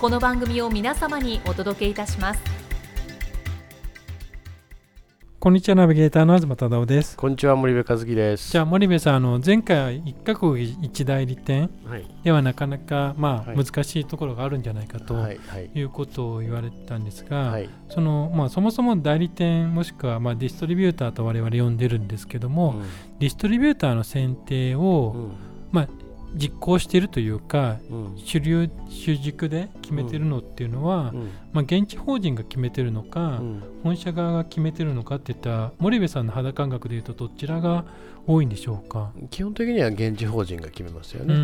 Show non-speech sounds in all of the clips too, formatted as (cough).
この番組を皆様にお届けいたします。こんにちはナビゲーターの東忠夫です。こんにちは森部和樹です。じゃあ森部さんあの前回は一カ国一代理店ではなかなかまあ、難しいところがあるんじゃないかということを言われたんですが、はい、そのまあ、そもそも代理店もしくはまあディストリビューターと我々呼んでるんですけども、うん、ディストリビューターの選定を、うん、まあ実行しているというか、うん、主流主軸で決めてるのっていうのは、うん、まあ、現地法人が決めてるのか、うん、本社側が決めてるのかっていった森部さんの肌感覚でいうとどちらが多いんでしょうか？基本的には現地法人が決めますよね。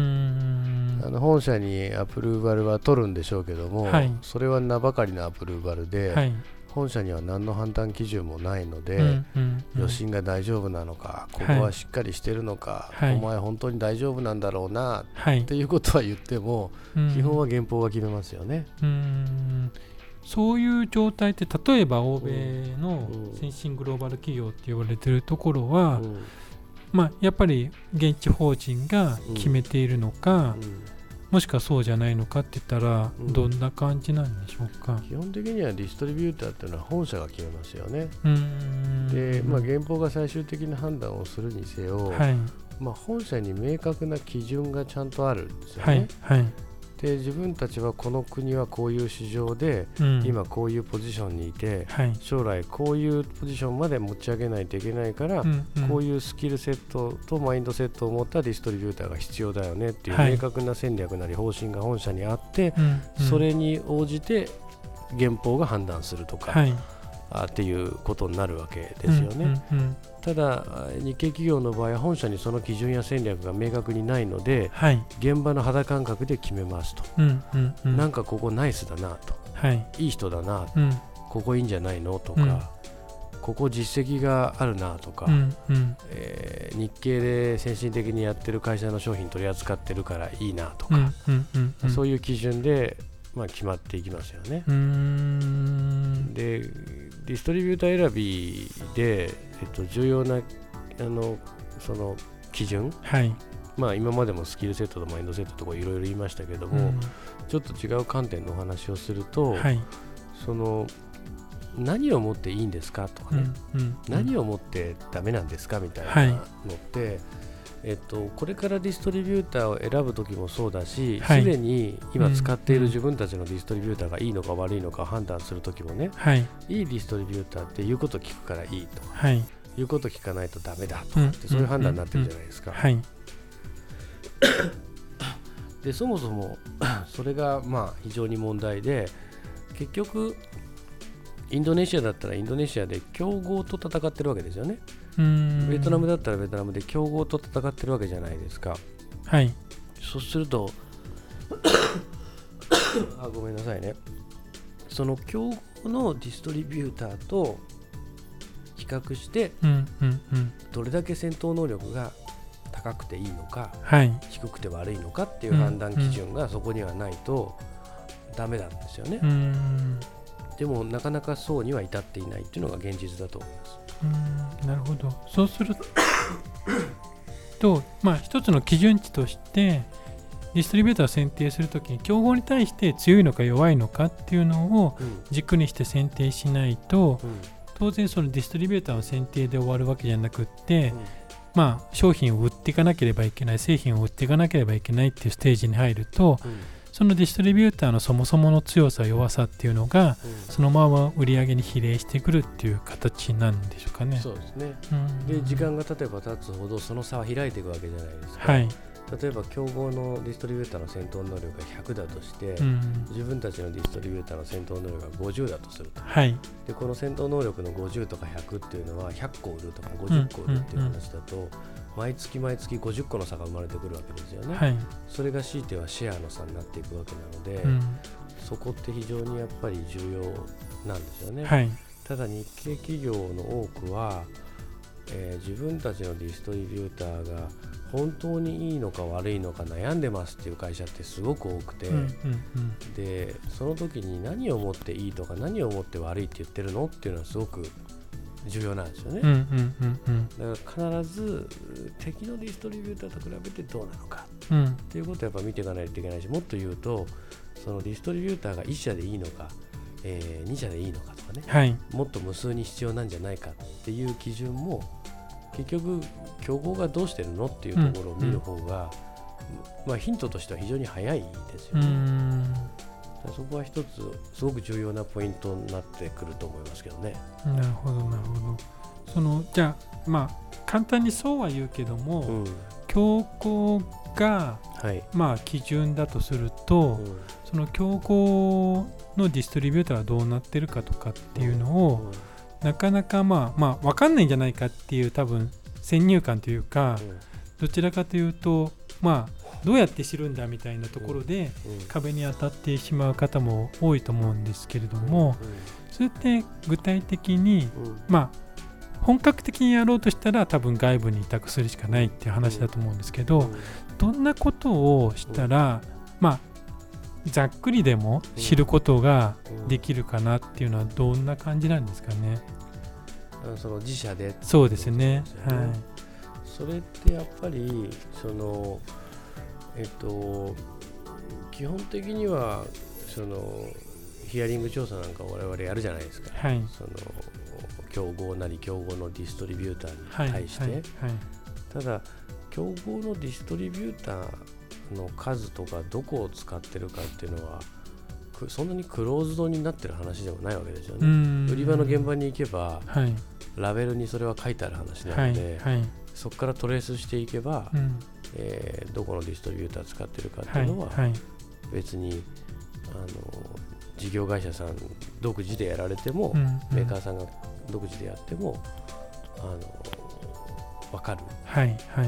あの本社にアプローバルは取るんでしょうけども、はい、それは名ばかりのアプローバルで、はい本社には何の判断基準もないので、うんうんうん、余震が大丈夫なのか、ここはしっかりしてるのか、はい、お前本当に大丈夫なんだろうな、はい、っていうことは言っても、基本は原稿が決めますよね。うん。そういう状態って例えば欧米の先進グローバル企業って言われてるところは、うん、まあ、やっぱり現地法人が決めているのか、うんうんもしくはそうじゃないのかって言ったら、どんな感じなんでしょうか、基本的にはディストリビューターっていうのは本社が決めますよね。で、まあ、原稿が最終的な判断をするにせよ、はい、まあ、本社に明確な基準がちゃんとあるんですよね。はい、はいで自分たちはこの国はこういう市場で、うん、今こういうポジションにいて、はい、将来こういうポジションまで持ち上げないといけないから、うんうん、こういうスキルセットとマインドセットを持ったディストリビューターが必要だよねっていう明確な戦略なり方針が本社にあって、はい、それに応じて原稿が判断するとか、はい、あっていうことになるわけですよね。うんうんうん。ただ、日系企業の場合は本社にその基準や戦略が明確にないので、はい、現場の肌感覚で決めますと、うんうんうん、なんかここナイスだなと、はい、いい人だな、うん、ここいいんじゃないのとか、うん、ここ実績があるなとか、うんうん、えー、日系で先進的にやってる会社の商品取り扱ってるからいいなとか、うんうんうん、そういう基準で、まあ、決まっていきますよね。でディストリビューター選びで、えっと、重要なあのその基準、はい、まあ、今までもスキルセットとマインドセットとかいろいろ言いましたけども、うん、ちょっと違う観点のお話をすると、はい、その何をもっていいんですかとかね、うんうん、何をもってダメなんですかみたいなのって、はいえっと、これからディストリビューターを選ぶ時もそうだし、す、で、に今使っている自分たちのディストリビューターがいいのか悪いのか判断する時もね、はい、いいディストリビューターって言うこと聞くからいいと、はい、言うこと聞かないとダメだとかって、そういう判断になってるじゃないですか。(coughs) でそもそも (coughs) それがまあ非常に問題で結局インドネシアだったらインドネシアで強豪と戦ってるわけですよね。ベトナムだったらベトナムで強豪と戦ってるわけじゃないですか。はい。そうすると (coughs) あ、ごめんなさいね。その強豪のディストリビューターと比較して、どれだけ戦闘能力が高くていいのか、はい、低くて悪いのかっていう判断基準がそこにはないとダメなんですよね。でもなかなかそうには至っていないっていうのが現実だと思います。うんなるほど。そうするとまあ一つの基準値としてディストリビューターを選定するときに競合に対して強いのか弱いのかっていうのを軸にして選定しないと、うん、当然そのディストリビューターの選定で終わるわけじゃなくって、うん、まあ商品を売っていかなければいけない製品を売っていかなければいけないっていうステージに入ると、うんそのディストリビューターのそもそもの強さ弱さっていうのが、うん、そのまま売り上げに比例してくるっていう形なんでしょうかね。そうですね、うん、で時間が経てば経つほどその差は開いていくわけじゃないですか。はい。例えば競合のディストリビューターの戦闘能力が100だとして、うん、自分たちのディストリビューターの戦闘能力が50だとすると、はい、でこの戦闘能力の50とか100っていうのは100個売るとか50個売るっていう話だと、毎月毎月50個の差が生まれてくるわけですよね、はい、それが強いてはシェアの差になっていくわけなので、うん、そこって非常にやっぱり重要なんですよね、はい、ただ日系企業の多くは、えー、自分たちのディストリビューターが本当にいいのか悪いのか悩んでますっていう会社ってすごく多くて、うんうんうん、でその時に何をもっていいとか何をもって悪いって言ってるのっていうのはすごく重要なんですよね、うんうんうんうん、だから必ず敵のディストリビューターと比べてどうなのか。っていうことをやっぱ見ていかないといけないしもっと言うとそのディストリビューターが1社でいいのか、えー、2社でいいのかとかね、はい、もっと無数に必要なんじゃないかっていう基準も結局競合がどうしてるのっていうところを見る方が、うんうん、まあ、ヒントとしては非常に早いですよね。そこは一つすごく重要なポイントになってくると思いますけどね。なるほどなるほど。そのじゃあまあ簡単にそうは言うけども、うん、競合が、はい、まあ基準だとすると、うん、その競合のディストリビューターはどうなってるかとかっていうのを、うん、なかなかまあまあ分かんないんじゃないかっていう多分先入観というか、どちらかというとまあどうやって知るんだみたいなところで壁に当たってしまう方も多いと思うんですけれどもそれって具体的にまあ本格的にやろうとしたら多分外部に委託するしかないっていう話だと思うんですけどどんなことをしたらまあざっくりでも知ることができるかなっていうのはどんな感じなんですかね。その自社でそうですね。はい。それってやっぱりそのえっと、基本的にはそのヒアリング調査なんか我々やるじゃないですか、はい、その競合なり競合のディストリビューターに対して、はいはい、ただ競合のディストリビューターの数とかどこを使ってるかっていうのはそんなにクローズドになってる話でもないわけですよね。売り場の現場に行けば、ラベルにそれは書いてある話なので、そこからトレースしていけば、うん、えー、どこのディストリビューター使ってるかっていうのは、はいはい、別にあの事業会社さん独自でやられても、うんうん、メーカーさんが独自でやってもあの分かる、はいは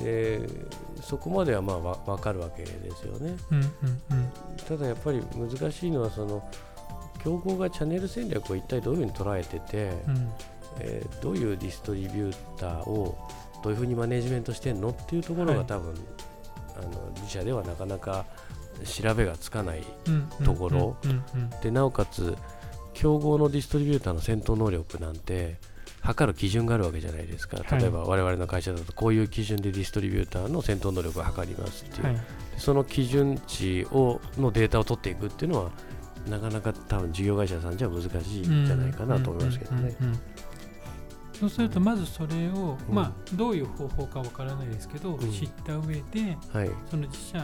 い、でそこまではまあ分かるわけですよね、うんうんうん、ただやっぱり難しいのはその競合がチャンネル戦略を一体どういうふうに捉えてて、うん、えー、どういうディストリビューターをどういうふうにマネジメントしてんのっていうところが多分、はい、あの自社ではなかなか調べがつかないところ。でなおかつ競合のディストリビューターの戦闘能力なんて測る基準があるわけじゃないですか。例えば我々の会社だとこういう基準でディストリビューターの戦闘能力を測りますっていう、はい、その基準値をのデータを取っていくっていうのはなかなか多分事業会社さんじゃ難しいんじゃないかなと思いますけどね。そうするとまずそれを、うん、まあ、どういう方法かわからないですけど、うん、知った上で、はい、その自社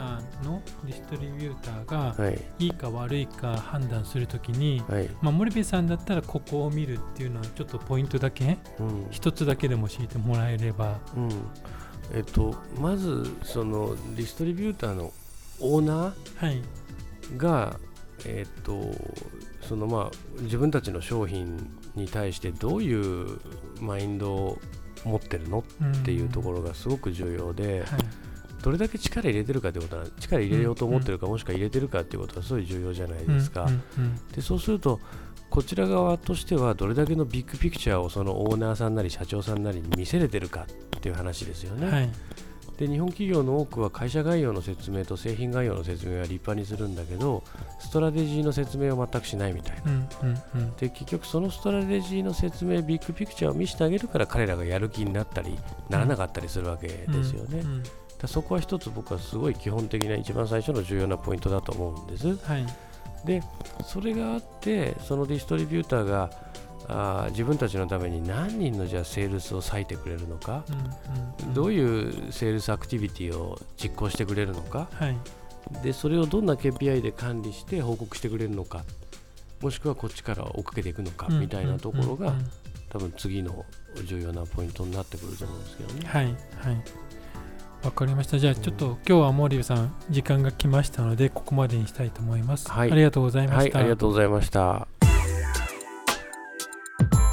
のディストリビューターが、い、いか悪いか判断するときに、はい、まあ、森部さんだったらここを見るっていうのはちょっとポイントだけ、うん、一つだけでも教えてもらえれば。えっと、まずそのディストリビューターのオーナーが、はい、えっとそのまあ自分たちの商品に対してどういうマインドを持ってるのっていうところがすごく重要で、はい、どれだけ力入れてるかってことは力入れようと思ってるか、もしくは入れてるかっていうことはすごい重要じゃないですか。でそうするとこちら側としてはどれだけのビッグピクチャーをそのオーナーさんなり社長さんなりに見せれてるかっていう話ですよね。はいで日本企業の多くは会社概要の説明と製品概要の説明は立派にするんだけど strategy の説明を全くしないみたいな、うんうんうん、で結局その strategy の説明 big picture を見せてあげるから彼らがやる気になったりならなかったりするわけですよね、うんうん、だそこは一つ僕はすごい基本的な一番最初の重要なポイントだと思うんです、はい、でそれがあってそのディストリビューターがあ自分たちのために何人のじゃあセールスを割いてくれるのか、うんうんうん、どういうセールスアクティビティを実行してくれるのか、はい、でそれをどんな KPI で管理して報告してくれるのか？もしくはこっちから追っかけていくのか？みたいなところが多分次の重要なポイントになってくると思うんですけどね。はい、はい。わかりました。じゃあちょっと、今日はモーリーさん時間が来ましたのでここまでにしたいと思います。はい、ありがとうございました、はい、ありがとうございました。